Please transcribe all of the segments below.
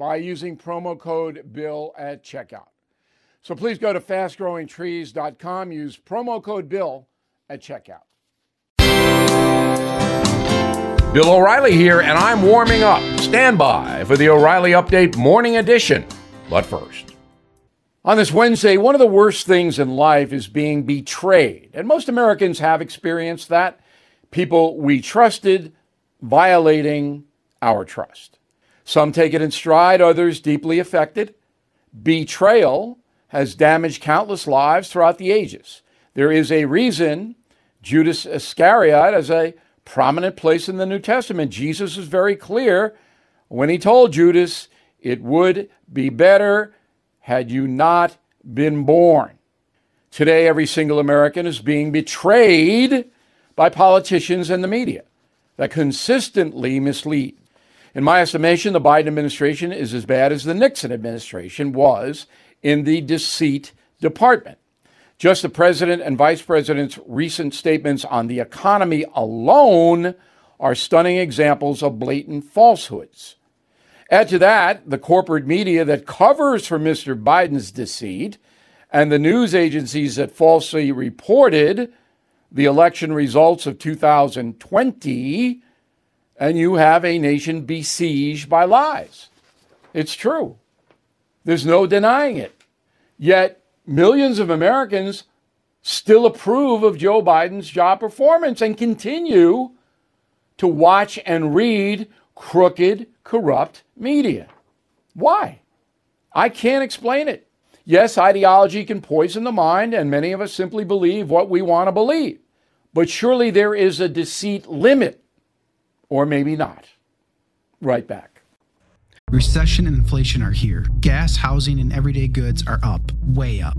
by using promo code BILL at checkout. So please go to fastgrowingtrees.com, use promo code BILL at checkout. Bill O'Reilly here, and I'm warming up. Stand by for the O'Reilly Update Morning Edition. But first, on this Wednesday, one of the worst things in life is being betrayed. And most Americans have experienced that. People we trusted violating our trust. Some take it in stride, others deeply affected. Betrayal has damaged countless lives throughout the ages. There is a reason Judas Iscariot has a prominent place in the New Testament. Jesus is very clear when he told Judas, It would be better had you not been born. Today, every single American is being betrayed by politicians and the media that consistently mislead. In my estimation, the Biden administration is as bad as the Nixon administration was in the deceit department. Just the president and vice president's recent statements on the economy alone are stunning examples of blatant falsehoods. Add to that the corporate media that covers for Mr. Biden's deceit and the news agencies that falsely reported the election results of 2020 and you have a nation besieged by lies. It's true. There's no denying it. Yet, millions of Americans still approve of Joe Biden's job performance and continue to watch and read crooked, corrupt media. Why? I can't explain it. Yes, ideology can poison the mind, and many of us simply believe what we want to believe. But surely there is a deceit limit or maybe not. Right back. Recession and inflation are here. Gas, housing, and everyday goods are up, way up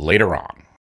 later on.